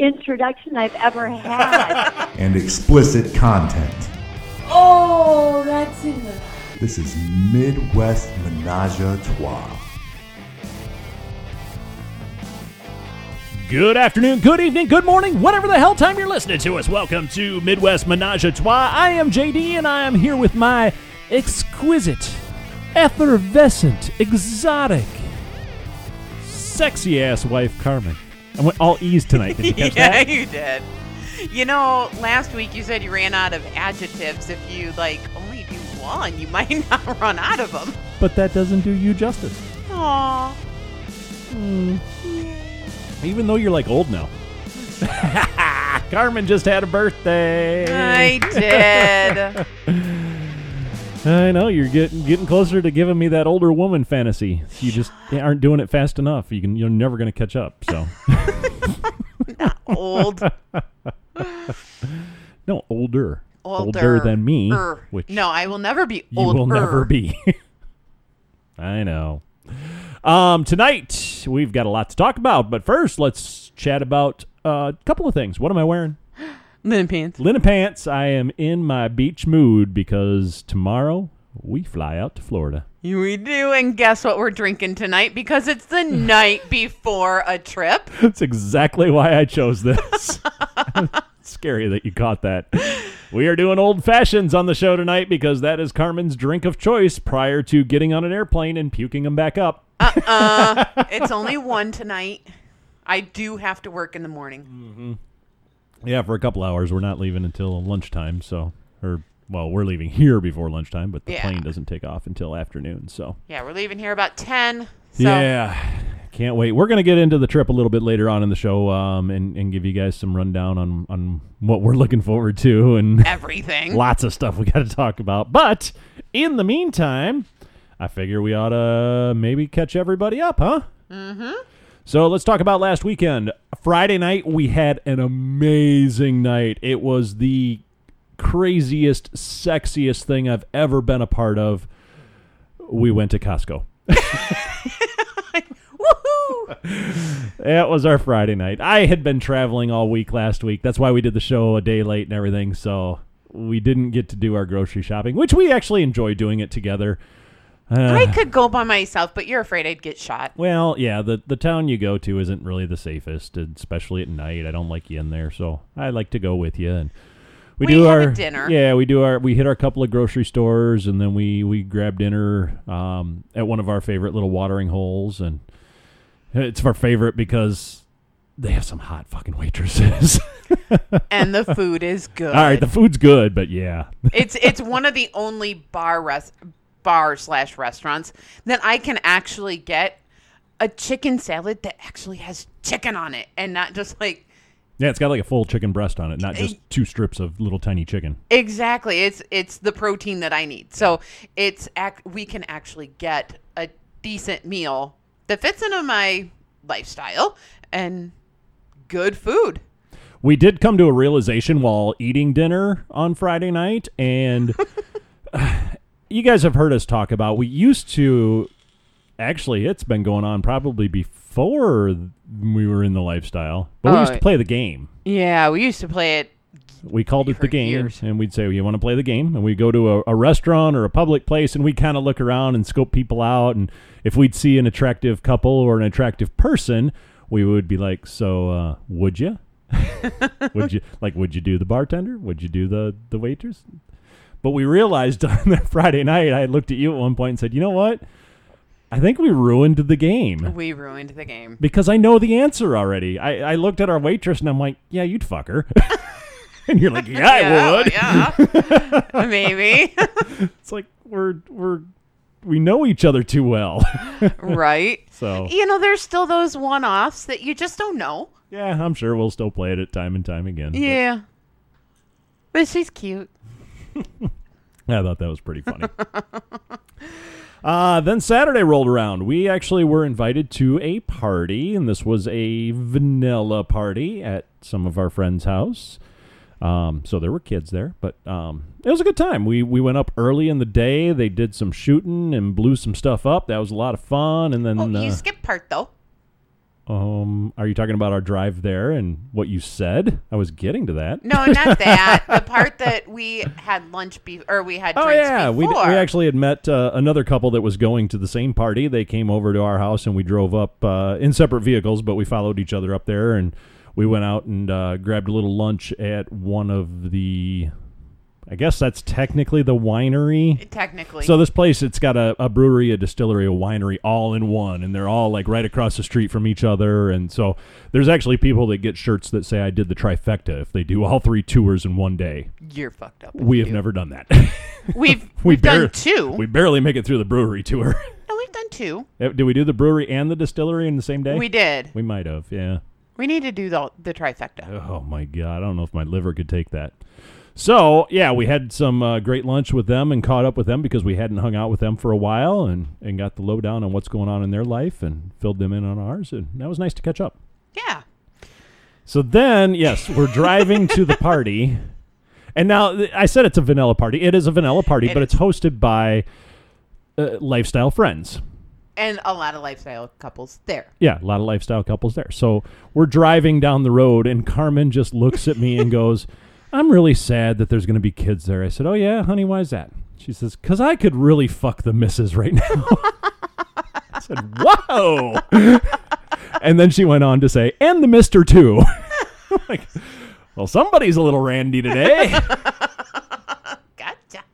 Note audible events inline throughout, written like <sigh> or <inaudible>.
introduction I've ever had. <laughs> and explicit content. Oh, that's enough. This is Midwest Menage a Trois. Good afternoon, good evening, good morning, whatever the hell time you're listening to us. Welcome to Midwest Menage a Trois. I am JD and I am here with my exquisite, effervescent, exotic, sexy ass wife, Carmen. I went all E's tonight. Did you <laughs> catch yeah, that? you did. You know, last week you said you ran out of adjectives. If you like only do one, you <laughs> might not run out of them. But that doesn't do you justice. Aww. Hmm. Even though you're like old now. <laughs> Carmen just had a birthday. I did. I know you're getting getting closer to giving me that older woman fantasy. You just aren't doing it fast enough. You can you're never going to catch up. So not <laughs> Old. <laughs> no, older, Older. than me, Er. which No, I will never be you older. will never be. <laughs> I know. Um, tonight we've got a lot to talk about, but first let's chat about uh, a couple of things. What am I wearing? Linen pants. Linen pants. I am in my beach mood because tomorrow we fly out to Florida. We do, and guess what we're drinking tonight? Because it's the <laughs> night before a trip. That's exactly why I chose this. <laughs> Scary that you caught that. We are doing old fashions on the show tonight because that is Carmen's drink of choice prior to getting on an airplane and puking them back up. Uh, <laughs> it's only one tonight. I do have to work in the morning. Yeah, for a couple hours. We're not leaving until lunchtime, so or well, we're leaving here before lunchtime, but the Yeah. plane doesn't take off until afternoon. So Yeah, we're leaving here about 10. So yeah, can't wait. We're gonna get into the trip a little bit later on in the show, um, and and give you guys some rundown on on what we're looking forward to and everything. <laughs> lots of stuff we got to talk about. But in the meantime, I figure we ought to maybe catch everybody up, huh? Mm-hmm. So let's talk about last weekend. Friday night, we had an amazing night. It was the craziest, sexiest thing I've ever been a part of. We went to Costco. <laughs> Woohoo! That was our Friday night. I had been traveling all week last week. That's why we did the show a day late and everything. So we didn't get to do our grocery shopping, which we actually enjoy doing it together. Uh, I could go by myself, but you're afraid I'd get shot. well, yeah, the the town you go to isn't really the safest, especially at night. I don't like you in there, so I like to go with you. And we, We do our dinner. Yeah, we do our we hit our couple of grocery stores, and then we we grab dinner um, at one of our favorite little watering holes, and it's our favorite because they have some hot fucking waitresses. <laughs> And the food is good. All right, the food's good, but yeah, it's it's one of the only bar res- bar slash restaurants that I can actually get a chicken salad that actually has chicken on it and not just like yeah, it's got like a full chicken breast on it, not just two strips of little tiny chicken. exactly it's it's the protein that I need. So it's ac- we can actually get a decent meal that fits into my lifestyle and good food. we did come to a realization while eating dinner on Friday night, and <laughs> you guys have heard us talk about. We used to actually, it's been going on probably before we were in the lifestyle, but we used to play the game. Yeah, we used to play it We called it the game, years. and we'd say, "You want to play the game?" And we'd go to a, a restaurant or a public place, and we'd kind of look around and scope people out. And if we'd see an attractive couple or an attractive person, we would be like, "So, uh, would you? <laughs> would you like? Would you do the bartender? Would you do the the waitress?" But we realized <laughs> on that Friday night, I looked at you at one point and said, "You know what? I think we ruined the game." we ruined the game. because I know the answer already. I, I looked at our waitress and I'm like, yeah, you'd fuck her. <laughs> and you're like, yeah, I would. Yeah, <laughs> maybe. It's like we're we're we know each other too well. right? so You know, there's still those one offs that you just don't know. yeah, I'm sure we'll still play it at time and time again. but Yeah. But she's cute. <laughs> I thought that was pretty funny. <laughs> Uh, then Saturday rolled around. We actually were invited to a party, and this was a vanilla party at some of our friends' house. Um, so there were kids there, but um, it was a good time. We we went up early in the day. They did some shooting and blew some stuff up. That was a lot of fun. And then, Oh, you uh, skipped part though. Um, are you talking about our drive there and what you said? I was getting to that. No, not <laughs> that. the part that we had lunch be or we had Oh yeah, we we actually had met uh, another couple that was going to the same party. They came over to our house and we drove up uh, in separate vehicles, but we followed each other up there and we went out and uh, grabbed a little lunch at one of the. I guess that's technically the winery. technically. So this place, it's got a, a brewery, a distillery, a winery, all in one, and they're all like right across the street from each other. And so there's actually people that get shirts that say I did the trifecta if they do all three tours in one day. You're fucked up. We have do. never done that. <laughs> We've <laughs> we we've bar- done two. We barely make it through the brewery tour. <laughs> no, we've done two. Uh, did we do the brewery and the distillery in the same day? We did. We might have, yeah. We need to do the the trifecta. Oh my god, I don't know if my liver could take that. So yeah, we had some uh, great lunch with them and caught up with them because we hadn't hung out with them for a while and and got the lowdown on what's going on in their life and filled them in on ours and that was nice to catch up. Yeah. So then, yes, we're driving to the party. And now th- I said it's a vanilla party. It is a vanilla party, It but it's hosted by uh, lifestyle friends. And a lot of lifestyle couples there. Yeah, a lot of lifestyle couples there. So we're driving down the road, and Carmen just looks at me and goes, I'm really sad that there's going to be kids there. I said, Oh, yeah, honey, why is that? She says, Because I could really fuck the missus right now. <laughs> I said, Whoa. <laughs> and then she went on to say, And the mister, too. <laughs> like, well, somebody's a little randy today. Gotcha.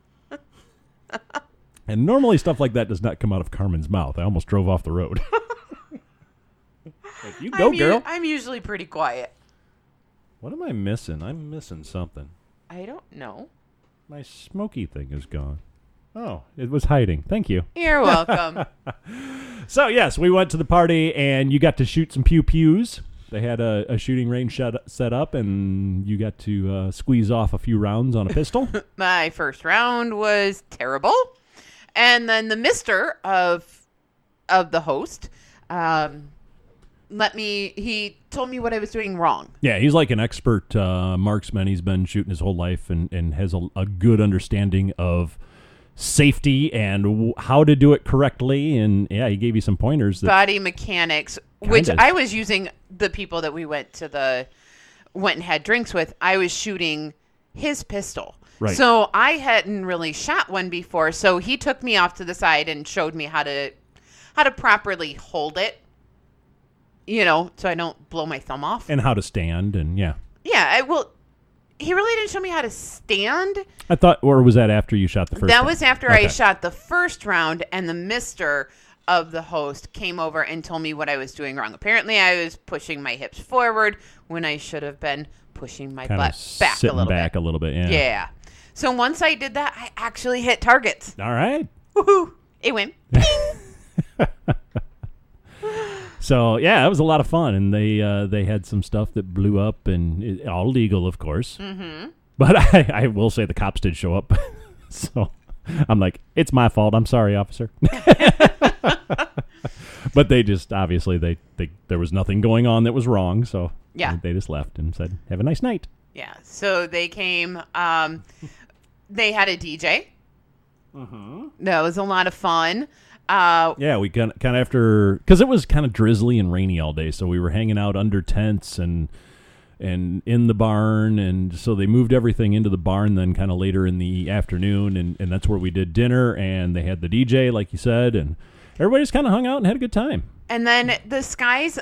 and normally stuff like that does not come out of Carmen's mouth. I almost drove off the road. like, you go, I'm, u- girl. I'm usually pretty quiet. What am I missing? I'm missing something. I don't know. My smoky thing is gone. Oh, it was hiding. Thank you. You're welcome. <laughs> So, yes, we went to the party and you got to shoot some pew pews. They had a, a shooting range set, set up and you got to uh, squeeze off a few rounds on a pistol. <laughs> My first round was terrible, and then the Mister of of the host um, let me. He told me what I was doing wrong. yeah, he's like an expert uh, marksman. He's been shooting his whole life and, and has a, a good understanding of safety and w- how to do it correctly. And yeah, he gave you some pointers. Body mechanics, which Kinda. I was using the people that we went to the went and had drinks with. I was shooting his pistol. Right. So I hadn't really shot one before, so he took me off to the side and showed me how to how to properly hold it. You know, so I don't blow my thumb off. and how to stand. And yeah. yeah, I will he really didn't show me how to stand. I thought, or was that after you shot the first that time? was after Okay. I shot the first round, and the mister of the host came over and told me what I was doing wrong. Apparently, I was pushing my hips forward when I should have been pushing my kind butt back a little back bit. a little bit. Yeah. Yeah. So once I did that, I actually hit targets. All right. Woohoo! It went. <laughs> <laughs> So yeah, it was a lot of fun, and they uh, they had some stuff that blew up, and it, all legal, of course. Mm-hmm. But <laughs> I, I will say the cops did show up, <laughs> so I'm like, it's my fault. I'm sorry, officer. <laughs> but they just obviously they, they there was nothing going on that was wrong, so Yeah. they just left and said, "Have a nice night." Yeah. So they came. Um, they had a DJ. Mm-hmm. That was a lot of fun. Uh, Yeah, we kind of, kind of after because it was kind of drizzly and rainy all day, so we were hanging out under tents and and in the barn, and so they moved everything into the barn. Then kind of later in the afternoon, and and that's where we did dinner, and they had the DJ, like you said, and everybody just kind of hung out and had a good time. and then the skies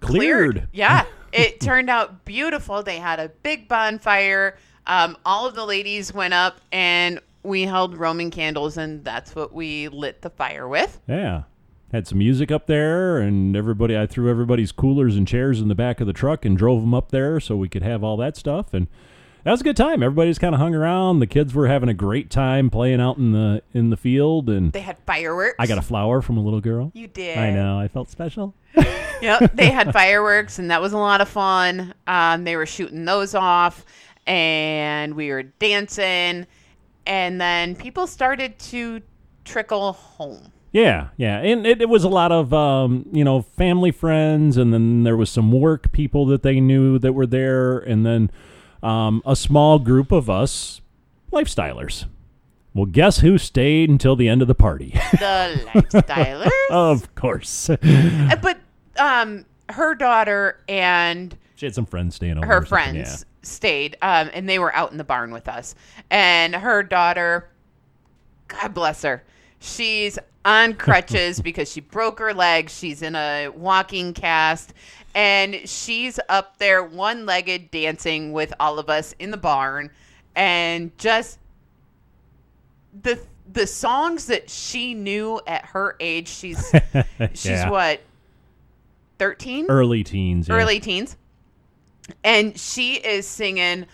Cleared. Yeah, it <laughs> turned out beautiful. They had a big bonfire. Um, all of the ladies went up and we held Roman candles, and that's what we lit the fire with. Yeah. Had some music up there, and everybody. I threw everybody's coolers and chairs in the back of the truck and drove them up there so we could have all that stuff. And that was a good time. Everybody's kind of hung around. The kids were having a great time playing out in the in the field, and They had fireworks. I got a flower from a little girl. You did. I know. I felt special. <laughs> Yep. They had fireworks, and that was a lot of fun. Um, they were shooting those off, and we were dancing, and then people started to trickle home. Yeah, yeah, and it, it was a lot of um, you know family friends, and then there was some work people that they knew that were there, and then um, a small group of us lifestylers. Well, guess who stayed until the end of the party? <laughs> The lifestylers. <laughs> of course, Uh, but um, her daughter and she had some friends staying over. her friends stayed, um, and they were out in the barn with us. And her daughter, God bless her, she's on <laughs> crutches because she broke her leg. She's in a walking cast, and she's up there one legged dancing with all of us in the barn, and just the the songs that she knew at her age. She's <laughs> she's Yeah. what thirteen Early teens. yeah. early teens. And she is singing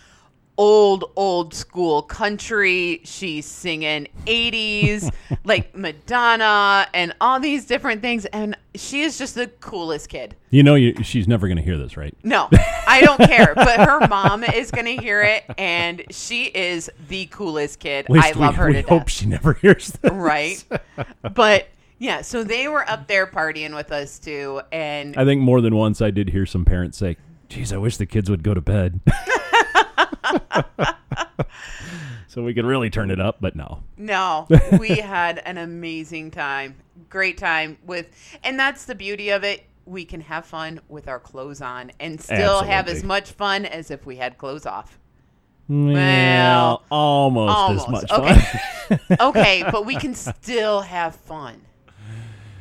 old, old school country. She's singing 80s, <laughs> like Madonna and all these different things. And she is just the coolest kid. You know, you, she's never going to hear this, right? No, I don't care. But her mom is going to hear it. And she is the coolest kid. I love we, her we to hope death. she never hears this. Right. But yeah, so they were up there partying with us too. And I think more than once I did hear some parents say, "Geez, I wish the kids would go to bed." <laughs> so we could really turn it up, but no. No, we <laughs> had an amazing time. Great time with, and that's the beauty of it. We can have fun with our clothes on and still have as much fun as if we had clothes off. Well, almost, Almost. as much okay. fun. <laughs> okay, but we can still have fun.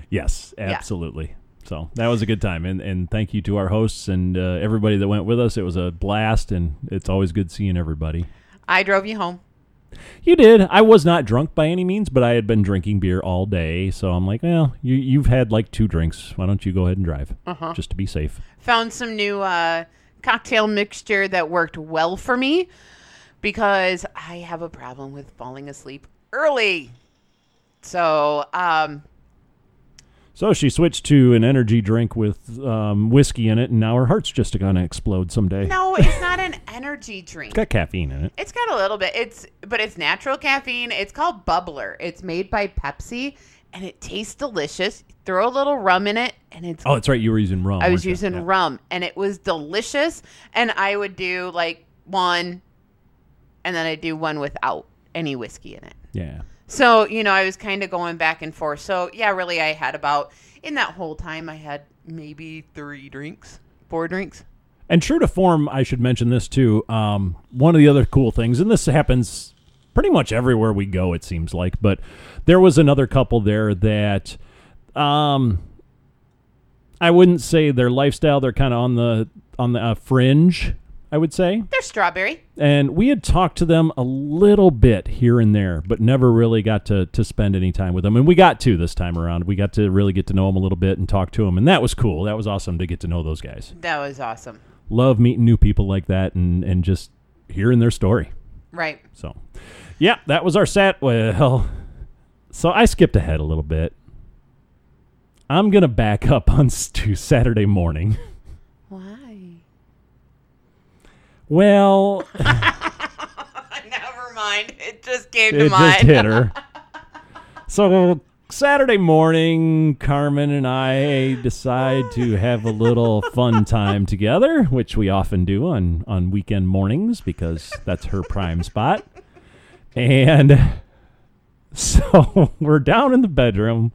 yes, absolutely. So that was a good time, and and thank you to our hosts and uh, everybody that went with us. It was a blast, and it's always good seeing everybody. I drove you home. You did. I was not drunk by any means, but I had been drinking beer all day, so I'm like, well, you you've had like two drinks. Why don't you go ahead and drive, Uh-huh. just to be safe? Found some new uh, cocktail mixture that worked well for me because I have a problem with falling asleep early. So, um, So she switched to an energy drink with um, whiskey in it, and now her heart's just gonna explode someday. no, <laughs> it's not an energy drink. It's got caffeine in it. It's got a little bit. It's but it's natural caffeine. It's called Bubly. It's made by Pepsi and it tastes delicious. Throw a little rum in it and it's Oh, that's right. You were using rum. I was using Yeah. rum and it was delicious and I would do like one and then I'd do one without any whiskey in it. Yeah. So, you know, I was kind of going back and forth. So, yeah, really I had about in that whole time I had maybe 3 drinks, 4 drinks. And true to form, I should mention this too. Um, one of the other cool things, and this happens pretty much everywhere we go, it seems like, but there was another couple there that, um, I wouldn't say their lifestyle. They're kind of on the on the uh, fringe, I would say. They're strawberry. And we had talked to them a little bit here and there, but never really got to, to spend any time with them. And we got to this time around. We got to really get to know them a little bit and talk to them. And that was cool. That was awesome to get to know those guys. That was awesome. Love meeting new people like that and, and just hearing their story. Right. So, yeah, that was our set. Well, so I skipped ahead a little bit. I'm going to back up on <laughs> to Saturday morning. <laughs> Why? Well, <laughs> Never mind. It just came to it mind. just hit her. <laughs> So Saturday morning, Carmen and I decide to have a little fun time together, which we often do on on weekend mornings because that's her prime spot. And <laughs> so we're down in the bedroom.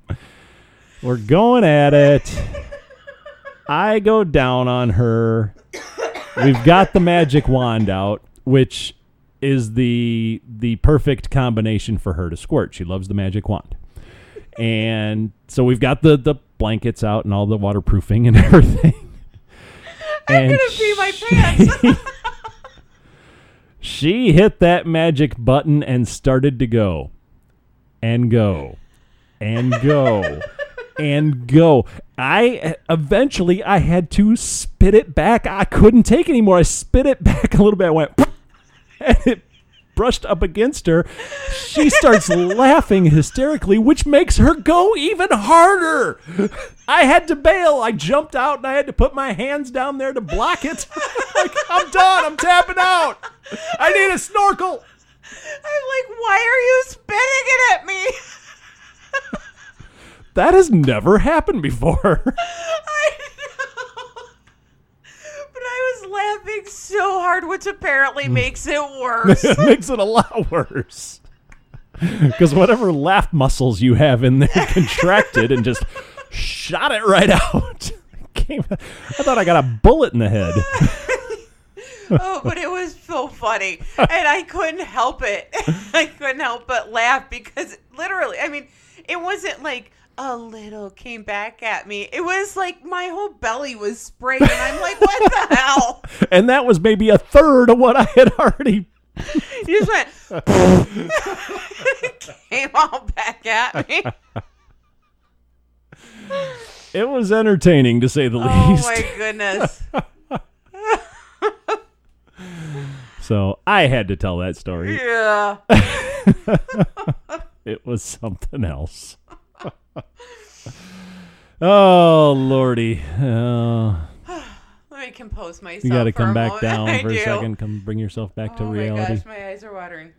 We're going at it. I go down on her. We've got the magic wand out, which is the the perfect combination for her to squirt. She loves the magic wand. And so we've got the the blankets out and all the waterproofing and <laughs> everything. I'm And gonna pee my pants. she hit that magic button and started to go and go and go and go i eventually i had to spit it back i couldn't take anymore i spit it <laughs> back a little bit i went <laughs> and it brushed up against her. She starts <laughs> laughing hysterically, which makes her go even harder. I had to bail. I jumped out and I had to put my hands down there to block it. like, I'm done. I'm tapping out. I need a snorkel. I'm like, why are you spitting it at me? That has never happened before. <laughs> I know. But I was laughing so hard, which apparently mm. makes it <laughs> worse. it makes it a lot worse. <laughs> Because whatever laugh muscles you have in there contracted and just shot it right out. Came, I thought I got a bullet in the head. oh, but it was so funny. And I couldn't help it. I couldn't help but laugh because literally, I mean, it wasn't like a little came back at me. It was like my whole belly was sprayed. And I'm like, what the hell? <laughs> And that was maybe a third of what I had already. <laughs> You just went, <laughs> came all back at me. It was entertaining to say the Oh least. Oh my goodness. So I had to tell that story. Yeah. It was something else. <laughs> oh lordy, uh, <sighs> Let me compose myself. you got to come back moment. <laughs> down I for a second. Come bring yourself back to oh reality. my gosh, my eyes are watering.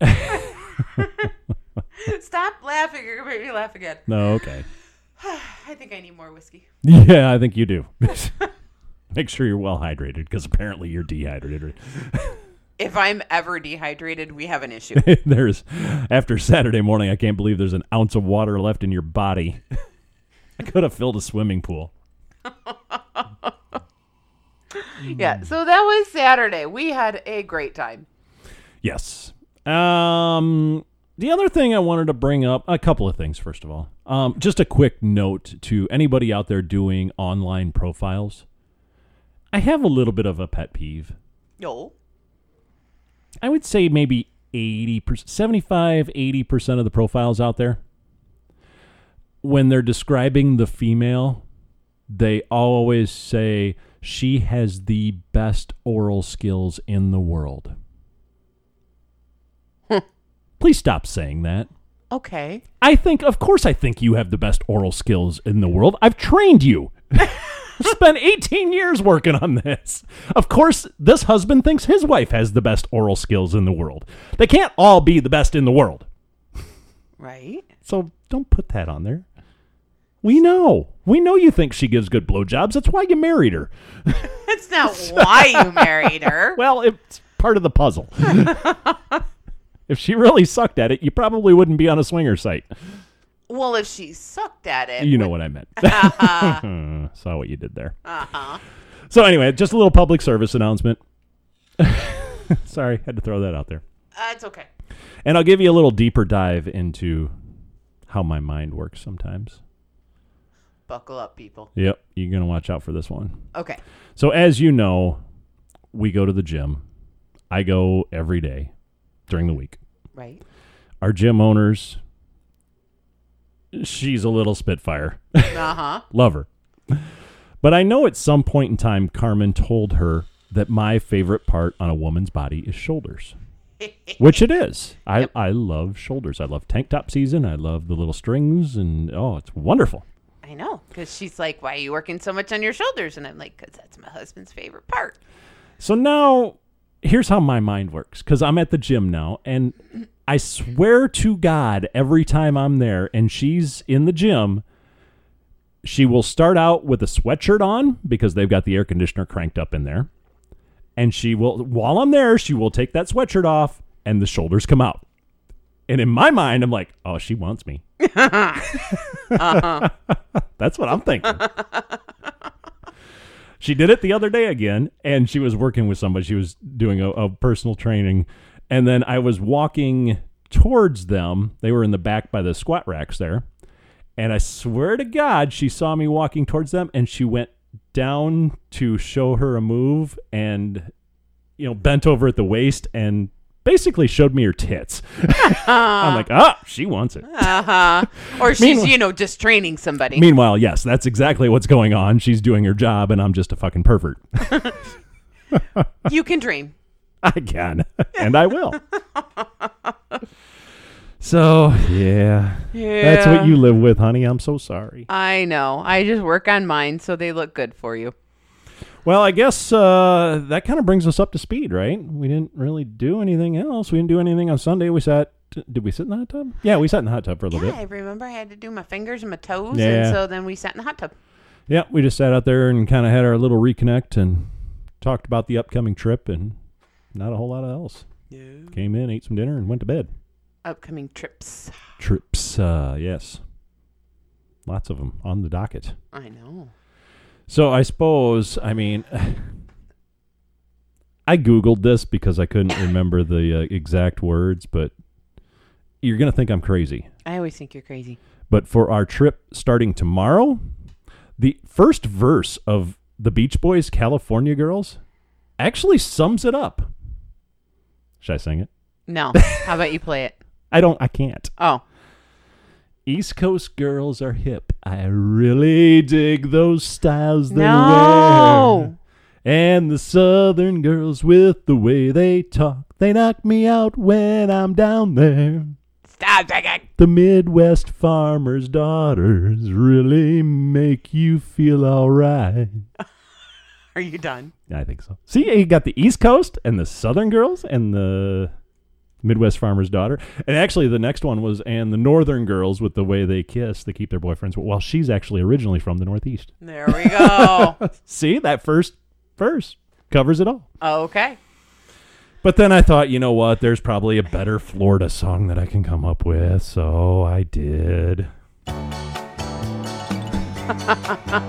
<laughs> Stop laughing. You're going to make me laugh again. No, okay. <sighs> I think I need more whiskey. Yeah, I think you do. Make sure you're well hydrated because apparently you're dehydrated. If I'm ever dehydrated, we have an issue. <laughs> there's after Saturday morning, I can't believe there's an ounce of water left in your body. <laughs> I could have filled a swimming pool. <laughs> yeah, so that was Saturday. We had a great time. Yes. Um, the other thing I wanted to bring up, a couple of things. First of all, um, just a quick note to anybody out there doing online profiles. I have a little bit of a pet peeve. No. I would say maybe 80%, 75, 80% of the profiles out there, when they're describing the female, they always say she has the best oral skills in the world. Please stop saying that. Okay. I think, of course, I think you have the best oral skills in the world. I've trained you. <laughs> Spent 18 years working on this. Of course, this husband thinks his wife has the best oral skills in the world. They can't all be the best in the world. Right? So don't put that on there. We know. We know you think she gives good blowjobs. That's why you married her. That's not why you married her. <laughs> Well, it's part of the puzzle. <laughs> if she really sucked at it, you probably wouldn't be on a swinger site. Well, if she sucked at it. You know what I meant. <laughs> <laughs> Saw what you did there. Uh-huh. So anyway, just a little public service announcement. <laughs> Sorry, had to throw that out there. Uh, it's okay. And I'll give you a little deeper dive into how my mind works sometimes. Buckle up, people. Yep, you're going to watch out for this one. Okay. So as you know, we go to the gym. I go every day during the week. Right. Our gym owners she's a little spitfire. Uh huh. <laughs> Love her. But I know at some point in time Carmen told her that my favorite part on a woman's body is shoulders. <laughs> Which it is. I, I love shoulders. I love tank top season. I love the little strings and oh, it's wonderful. I know. Because she's like, why are you working so much on your shoulders? And I'm like, because that's my husband's favorite part. So now, here's how my mind works because I'm at the gym now, and I swear to God, every time I'm there and she's in the gym, she will start out with a sweatshirt on because they've got the air conditioner cranked up in there. And she will, while I'm there, she will take that sweatshirt off and the shoulders come out. And in my mind, I'm like, oh, she wants me. <laughs> <laughs> That's what I'm thinking. She did it the other day again, and she was working with somebody. She was doing a, a personal training, and then I was walking towards them. They were in the back by the squat racks there, and I swear to God, she saw me walking towards them, and she went down to show her a move, and you know, bent over at the waist and basically showed me her tits. <laughs> I'm like, ah, she wants it. Uh huh. Or she's, you know, just training somebody. Meanwhile, yes, that's exactly what's going on. She's doing her job, and I'm just a fucking pervert. <laughs> you can dream. <laughs> I can, and I will. so yeah, Yeah. that's what you live with, honey. I'm so sorry. I know. I just work on mine so they look good for you. Well, I guess uh, that kind of brings us up to speed, right? We didn't really do anything else. We didn't do anything on Sunday. We sat. Did we sit in the hot tub? Yeah, we sat in the hot tub for a little Yeah, bit. I remember I had to do my fingers and my toes, Yeah. and so then we sat in the hot tub. Yeah, we just sat out there and kind of had our little reconnect and talked about the upcoming trip and not a whole lot else. Came in, ate some dinner, and went to bed. Upcoming trips. Trips, uh, yes, lots of them on the docket. I know. So I suppose, I mean, <sighs> I googled this because I couldn't <coughs> remember the uh, exact words, but you're gonna think I'm crazy. I always think you're crazy. But for our trip starting tomorrow, the first verse of the Beach Boys' California Girls actually sums it up. Should I sing it? No. <laughs> How about you play it? I don't, I can't. Oh. East Coast girls are hip. I really dig those styles they No. wear. And the Southern girls with the way they talk, they knock me out when I'm down there. Stop singing. The Midwest farmers' daughters really make you feel alright. <laughs> <laughs> Are you done? I think so. See, you got the East Coast and the Southern girls and the Midwest farmer's daughter. And actually, the next one was and the Northern girls with the way they kiss, they keep their boyfriends. Well, she's actually originally from the Northeast. There we go. <laughs> See, that first verse covers it all. okay. But then I thought, you know what? There's probably a better Florida song that I can come up with. So I did. <laughs>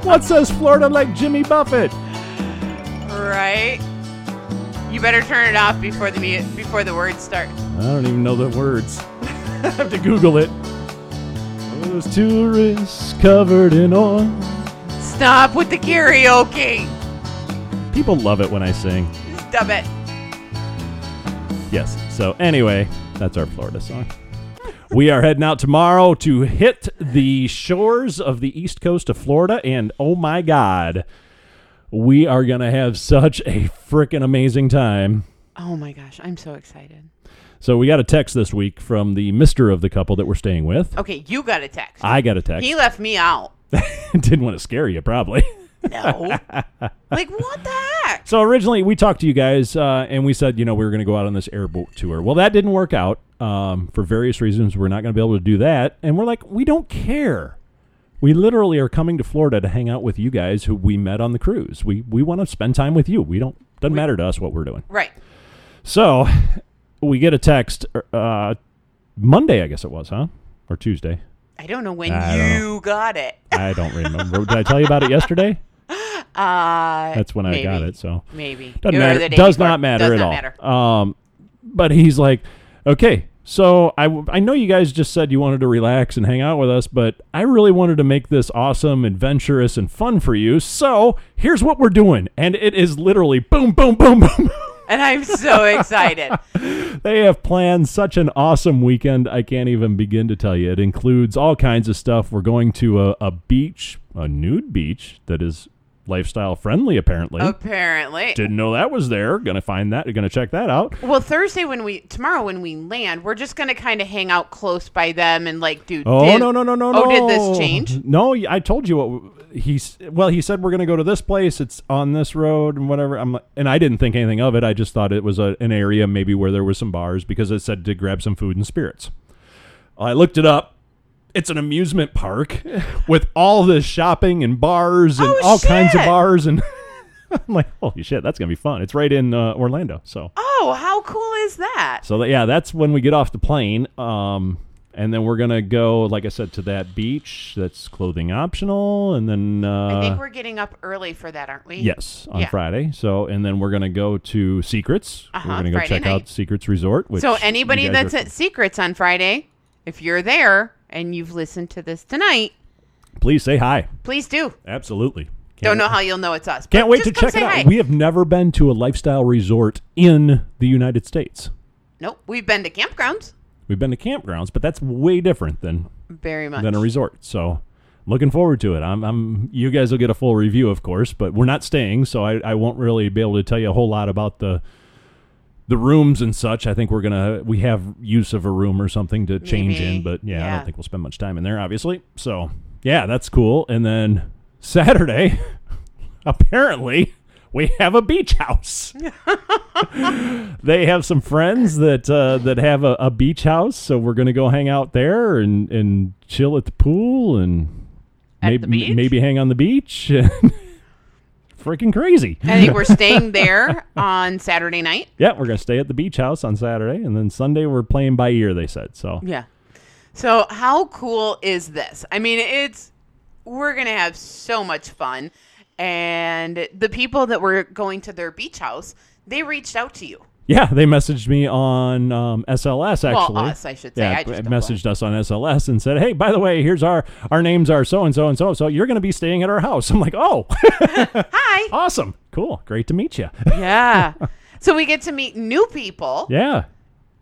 what says Florida like Jimmy Buffett? Right. You better turn it off before the mu- before the words start. I don't even know the words. <laughs> I have to Google it. Those tourists covered in oil. Stop with the karaoke. People love it when I sing. Stop it. Yes. So anyway, that's our Florida song. We are heading out tomorrow to hit the shores of the east coast of Florida, and oh my God, we are gonna have such a freaking amazing time. Oh my gosh, I'm so excited. So we got a text this week from the Mister of the couple that we're staying with. Okay, you got a text. I got a text. he left me out. <laughs> Didn't want to scare you, probably. No. <laughs> like what the heck? So originally we talked to you guys uh, and we said, you know, we were going to go out on this airboat tour. Well, that didn't work out um, for various reasons. We're not going to be able to do that. And we're like, we don't care. We literally are coming to Florida to hang out with you guys who we met on the cruise. We we want to spend time with you. We don't doesn't matter to us what we're doing. Right. So we get a text uh, Monday, I guess it was, huh? Or Tuesday. I don't know when I you got it. <laughs> I don't remember. Did I tell you about it yesterday? <laughs> Uh That's when I got it. So Maybe. Doesn't matter. Does before. not matter Does at not all. matter. Um, but he's like, okay, so I, w- I know you guys just said you wanted to relax and hang out with us, but I really wanted to make this awesome, adventurous, and fun for you. So here's what we're doing, and it is literally boom, boom, boom, boom. And I'm so excited. <laughs> they have planned such an awesome weekend. I can't even begin to tell you. It includes all kinds of stuff. We're going to a, a beach, a nude beach that is lifestyle friendly, apparently. Apparently. Didn't know that was there. Gonna find that. Gonna check that out. Well, Thursday when we tomorrow when we land, we're just gonna kind of hang out close by them and like do. Oh did- no no no no Oh, no! did this change? No, I told you what he's. Well, he said we're going to go to this place. It's on this road and whatever. I'm like- and I didn't think anything of it. I just thought it was a, an area maybe where there was some bars because it said to grab some food and spirits. I looked it up. It's an amusement park with all this shopping and bars and Oh, all kinds of bars and. <laughs> I'm like, holy shit, that's gonna be fun. It's right in uh, Orlando, so Oh, how cool is that? so that, yeah, that's when we get off the plane. Um, and then we're gonna go, like I said, to that beach. That's clothing optional, and then uh, I think we're getting up early for that, aren't we? yes on Yeah. Friday. So and then we're gonna go to Secrets. Uh-huh, we're gonna go Friday check night. out Secrets Resort. Which So anybody that's are- at Secrets on Friday, if you're there and you've listened to this tonight, please say hi. please do. Absolutely. Don't know how you'll know it's us. Can't wait to check it out. hi. We have never been to a lifestyle resort in the United States. nope, we've been to campgrounds. We've been to campgrounds, but that's way different than Very much. than a resort. So looking forward to it. I'm, I'm you guys will get a full review, of course, but we're not staying, so I, I won't really be able to tell you a whole lot about the the rooms and such. I think we're gonna we have use of a room or something to change Maybe. in, but yeah, I Yeah. don't think we'll spend much time in there, obviously. So yeah, that's cool. And then Saturday, <laughs> apparently. We have a beach house. <laughs> they have some friends that uh, that have a, a beach house, so we're gonna go hang out there and, and chill at the pool and At maybe the beach? maybe hang on the beach. <laughs> Freaking crazy. I think we're <laughs> staying there on Saturday night. Yeah, we're gonna stay at the beach house on Saturday, and then Sunday we're playing by ear. They said so. Yeah. So how cool is this? I mean, it's we're gonna have so much fun, and the people that were going to their beach house, they reached out to you. Yeah, they messaged me on um, SLS actually. Well, us, I should say. Yeah, I just messaged us on SLS and said, "Hey, by the way, here's our our names are so and so and so. So you're going to be staying at our house." <laughs> I'm like, "Oh, <laughs> Hi. <laughs> awesome, cool, great to meet you." yeah. So we get to meet new people. yeah,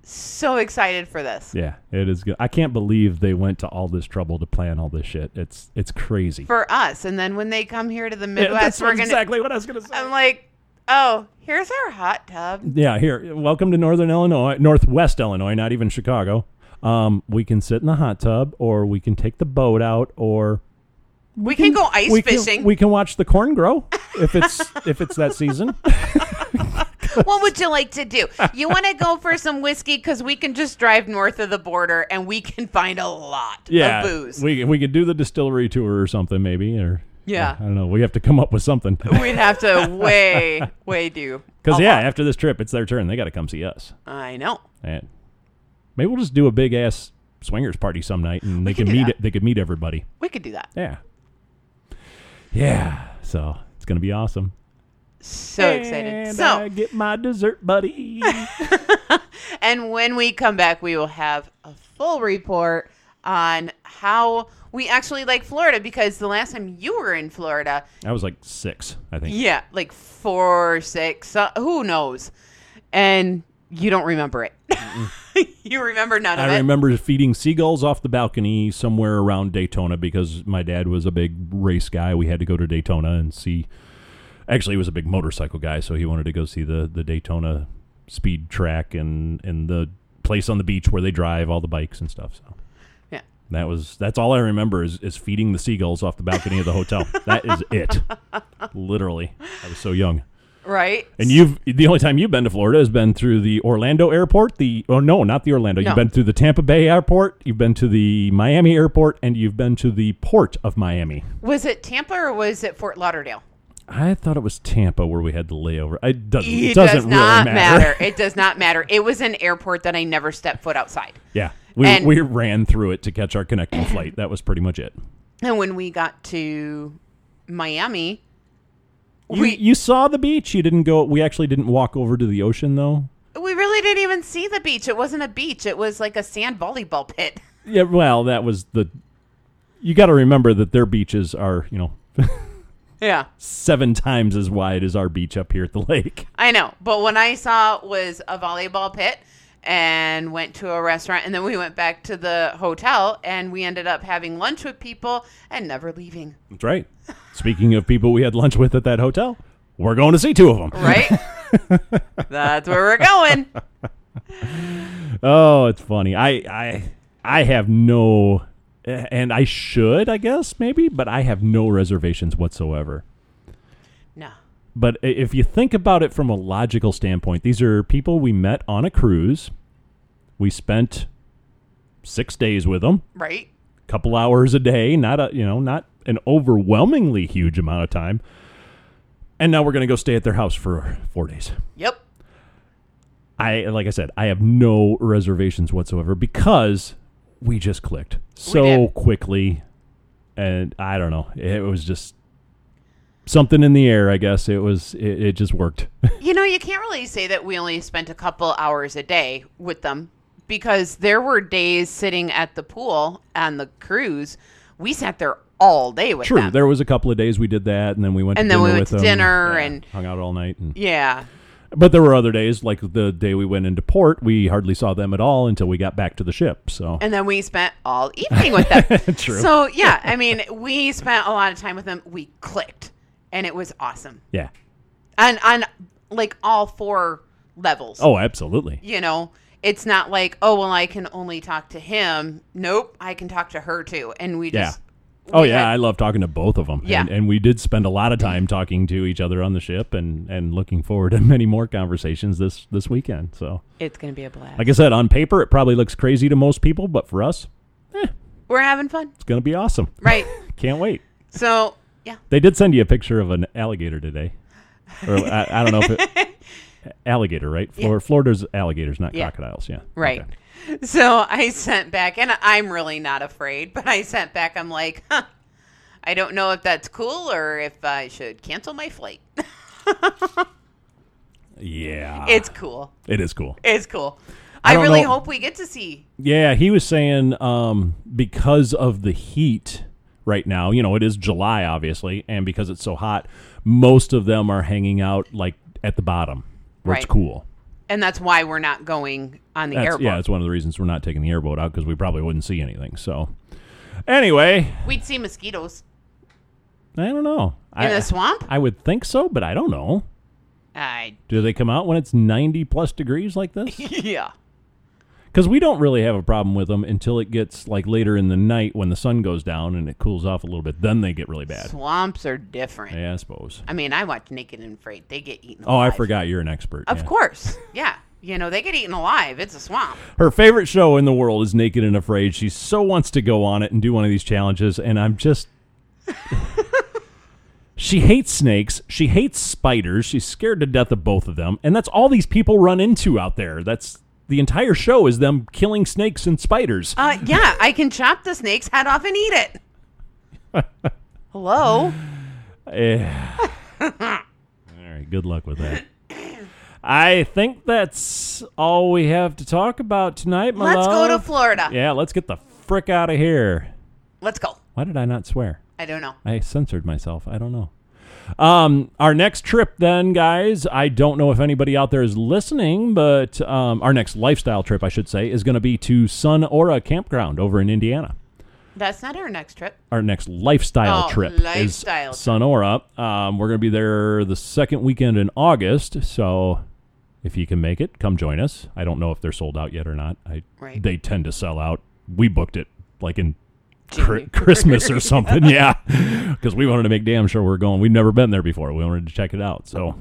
So excited for this. yeah, it is good. I can't believe they went to all this trouble to plan all this shit. It's it's crazy. For us, and then when they come here to the Yeah, Midwest, that's we're gonna. exactly what I was going to say. I'm like, oh, here's our hot tub. Yeah, here. Welcome to Northern Illinois, Northwest Illinois, not even Chicago. Um, we can sit in the hot tub, or we can take the boat out, or We, can, go ice we fishing. Can, we can watch the corn grow if it's if it's that season. <laughs> what would you like to do? You want to go for some whiskey because we can just drive north of the border and we can find a lot Yeah, of booze. we we could do the distillery tour or something, maybe, or Yeah. I don't know. We have to come up with something <laughs> We'd have to way, <laughs> way do. because yeah, lot. after this trip, it's their turn. They got to come see us, I know. and maybe we'll just do a big ass swingers party some night, and they can can meet that. it. They could meet everybody. We could do that. Yeah, yeah. So it's gonna be awesome. So excited. And So, I get my dessert buddy. <laughs> and when we come back, we will have a full report on how we actually like Florida because the last time you were in Florida, I was like six, I think. yeah, like four, six, uh, who knows, and you don't remember it. <laughs> you remember none of I it. remember feeding seagulls off the balcony somewhere around Daytona because my dad was a big race guy. We had to go to Daytona and see. Actually, he was a big motorcycle guy, so he wanted to go see the, the Daytona speed track and, and the place on the beach where they drive all the bikes and stuff. So. That was that's all I remember is, is feeding the seagulls off the balcony of the hotel. that is it. Literally, I was so young. Right? And you've the only time you've been to Florida has been through the Orlando airport. The oh no, not the Orlando. No. You've been through the Tampa Bay airport. You've been to the Miami airport, and you've been to the port of Miami. Was it Tampa or was it Fort Lauderdale? I thought it was Tampa where we had the layover. It doesn't. It doesn't does not really matter. <laughs> It does not matter. It was an airport that I never stepped foot outside. yeah, we And- we ran through it to catch our connecting flight. That was pretty much it. And when we got to Miami, You, we you saw the beach. You didn't go. We actually didn't walk over to the ocean though. we really didn't even see the beach. It wasn't a beach. It was like a sand volleyball pit. <laughs> Yeah, well, that was the. You got to remember that their beaches are, you know, <laughs> Yeah. seven times as wide as our beach up here at the lake. I know, but when I saw was a volleyball pit and went to a restaurant and then we went back to the hotel and we ended up having lunch with people and never leaving. That's right. Speaking of people we had lunch with at that hotel, we're going to see two of them. Right? <laughs> That's where we're going. Oh, it's funny. I I I have no and I should, I guess, maybe, but I have no reservations whatsoever. But if you think about it from a logical standpoint, these are people we met on a cruise. We spent 6 days with them. Right? A couple hours a day, not a you know, not an overwhelmingly huge amount of time. And now we're going to go stay at their house for 4 days. Yep. I like I said, I have no reservations whatsoever because we just clicked so quickly and I don't know, it was just something in the air, I guess. It was it, it just worked. <laughs> You know, you can't really say that we only spent a couple hours a day with them because there were days sitting at the pool on the cruise. We sat there all day with them. True, them. there was a couple of days we did that and then we went And to then we dinner went to them. dinner Yeah, and- hung out all night and yeah. But there were other days, like the day we went into port, we hardly saw them at all until we got back to the ship. So And then we spent all evening with them. <laughs> True. So, yeah, I mean, we spent a lot of time with them. We clicked, and it was awesome. yeah, And on like all four levels. Oh, absolutely. You know, it's not like, oh, well, I can only talk to him. Nope, I can talk to her too. And we Yeah. just. Oh we yeah, had- I love talking to both of them. Yeah. and, and we did spend a lot of time talking to each other on the ship, and and looking forward to <laughs> many more conversations this this weekend. So, it's going to be a blast. like I said, on paper it probably looks crazy to most people, but for us, eh. We're having fun. it's gonna be awesome. Right. <laughs> Can't wait. so, yeah. They did send you a picture of an alligator today, or I, I don't know if it <laughs> alligator, right? Flor- Florida's alligators, not Yeah. crocodiles. Yeah, Right. Okay. So I sent back, and I'm really not afraid, but I sent back, I'm like, huh, I don't know if that's cool or if I should cancel my flight. Yeah, it's cool. it is cool. It's cool. I I, really know- hope we get to see. Yeah, he was saying um, because of the heat right now, you know, it is July, obviously, and because it's so hot, most of them are hanging out like at the bottom where it's cool. And that's why we're not going on the That's, airboat. yeah, that's one of the reasons we're not taking the airboat out because we probably wouldn't see anything. So, anyway, We'd see mosquitoes I don't know. in I, the swamp. I would think so, but I don't know. I Do they come out when it's 90 plus degrees like this? <laughs> yeah. Because we don't really have a problem with them until it gets like later in the night when the sun goes down and it cools off a little bit. Then they get really bad. Swamps are different. Yeah, I suppose. I mean, I watch Naked and Afraid. They get eaten. Oh, I forgot you're an expert. Of yeah. course. Yeah. You know, they get eaten alive. It's a swamp. Her favorite show in the world is Naked and Afraid. She so wants to go on it and do one of these challenges, and I'm just. <laughs> she hates snakes. She hates spiders. She's scared to death of both of them, and that's all these people run into out there. That's the entire show is them killing snakes and spiders. Uh, yeah, I can chop the snake's head off and eat it. <laughs> Hello. Yeah. <laughs> all right. Good luck with that. I think that's all we have to talk about tonight, my Let's go to. Florida. Yeah, let's get the frick out of here. Let's go. Why did I not swear? I don't know. I censored myself. I don't know. Um, our next trip, then, guys. I don't know if anybody out there is listening, but um, our next lifestyle trip, I should say, is going to be to Sun Aura Campground over in Indiana. That's not our next trip. Our next lifestyle Oh, trip lifestyle is Sun Aura. Um, we're going to be there the second weekend in August, so if you can make it, come join us. I don't know if they're sold out yet or not. I Right. they tend to sell out. We booked it like in January. <laughs> Christmas or something, yeah, because we wanted to make damn sure we're going. We've never been there before. We wanted to check it out, so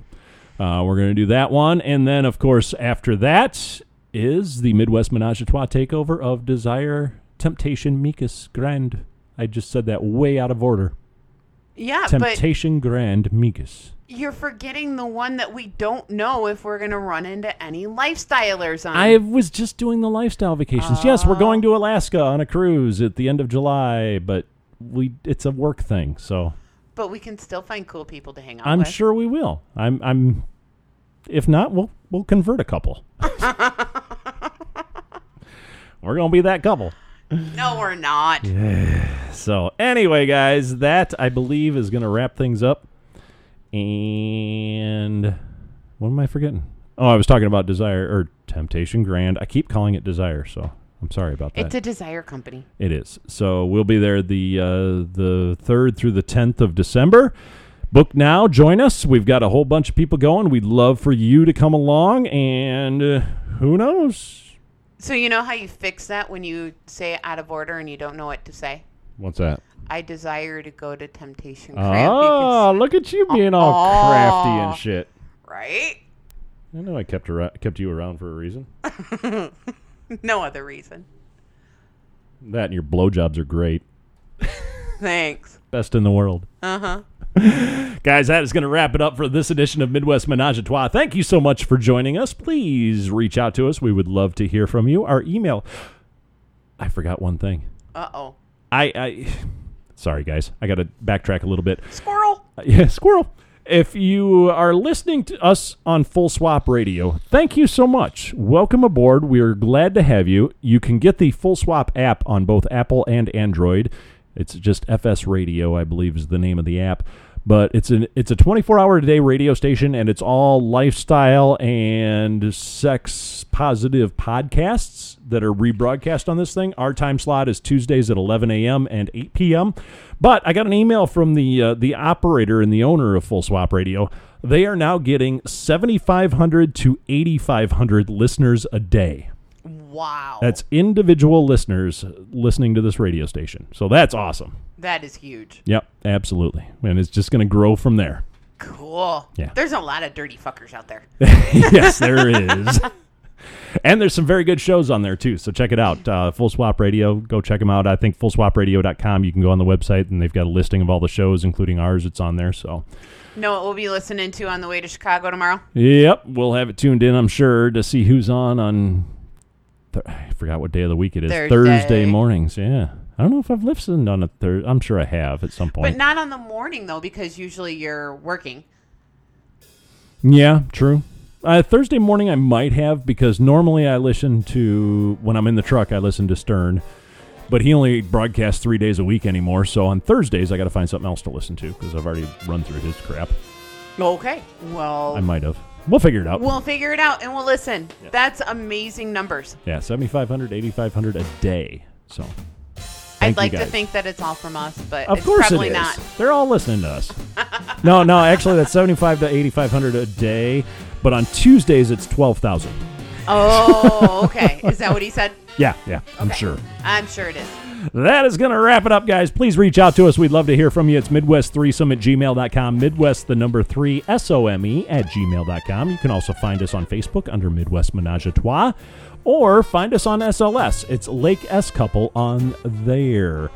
uh, we're going to do that one, and then of course after that is the Midwest Menage a Trois takeover of Desire Temptation Miches Grand. I just said that way out of order. Yeah, but Temptation Grand Miches. you're forgetting the one that we don't know if we're going to run into any lifestylers on. I was just doing the lifestyle vacations. Yes, we're going to oh. Alaska on a cruise at the end of July, but we it's a work thing, so but we can still find cool people to hang out with. I'm with. sure we will. I'm I'm if not, we'll we'll convert a couple. <laughs> we're gonna be that couple. No, we're not. So anyway, guys, that I believe is gonna wrap things up. And what am I forgetting? Oh, I was talking about Desire or Temptation Grand. I keep calling it Desire, so I'm sorry about that. It's a desire company. It is. So we'll be there the uh, the third through the tenth of December. Book now. Join us. We've got a whole bunch of people going. We'd love for you to come along, and uh, who knows So you know how you fix that when you say it out of order and you don't know what to say? what's that? I desire to go to Temptation Crab. Oh, look at you being all Aw. crafty and shit. right? I know I kept ar- kept you around for a reason. <laughs> No other reason. That and your blowjobs are great. <laughs> Thanks. Best in the world. Uh huh. <laughs> Guys, that is going to wrap it up for this edition of Midwest Menage a Trois. Thank you so much for joining us. Please reach out to us. We would love to hear from you. Our email. I forgot one thing. Uh oh. I, I sorry guys. I got to backtrack a little bit. Squirrel. Uh, yeah, squirrel. If you are listening to us on Full Swap Radio, thank you so much. Welcome aboard. We are glad to have you. You can get the Full Swap app on both Apple and Android. It's just FS Radio, I believe, is the name of the app. But it's an it's a 24 hour a day radio station, and it's all lifestyle and sex positive podcasts that are rebroadcast on this thing. Our time slot is Tuesdays at 11 a.m. and 8 p.m. But I got an email from the uh, the operator and the owner of Full Swap Radio They are now getting 7,500 to 8,500 listeners a day. Wow. That's individual listeners listening to this radio station. So that's awesome. that is huge. Yep, absolutely. And it's just going to grow from there. Cool. Yeah. There's a lot of dirty fuckers out there. <laughs> yes, there is. and there's some very good shows on there too. So check it out. Uh, Full Swap Radio. Go check them out. I think fullswapradio.com. You can go on the website and they've got a listing of all the shows, including ours. It's on there. So, Know what we'll be listening to on the way to Chicago tomorrow? yep, we'll have it tuned in, I'm sure, to see who's on on. Th- I forgot what day of the week it is. Thursday. mornings. Yeah. I don't know if I've listened on a third. I'm sure I have at some point. But not on the morning though, because usually you're working. Yeah, true. Uh, Thursday morning I might have because normally I listen to when I'm in the truck I listen to Stern, but he only broadcasts three days a week anymore. So on Thursdays I got to find something else to listen to because I've already run through his crap. Okay. Well, I might have. We'll figure it out. we'll figure it out and we'll listen. That's amazing numbers. yeah, 7,500, 8,500 a day. So I'd like to think that it's all from us, but of it's course probably it is. not. They're all listening to us. no, no, actually that's 75 to 8,500 a day, but on Tuesdays it's 12,000. Oh, okay. Is that what he said? <laughs> Yeah, yeah, I'm Okay. sure. I'm sure it is. That is going to wrap it up, guys. Please reach out to us. We'd love to hear from you. It's Midwest3some at gmail.com. Midwest, the number three, S O M E, at gmail.com. You can also find us on Facebook under Midwest Menage a Trois or find us on SLS. It's Lake S Couple on there.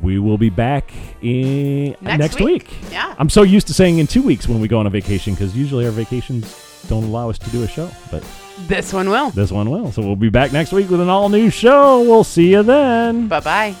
We will be back in Next week. week. Yeah. I'm so used to saying in two weeks when we go on a vacation because usually our vacations don't allow us to do a show, but This one will. this one will. So we'll be back next week with an all new show. We'll see you then. Bye bye.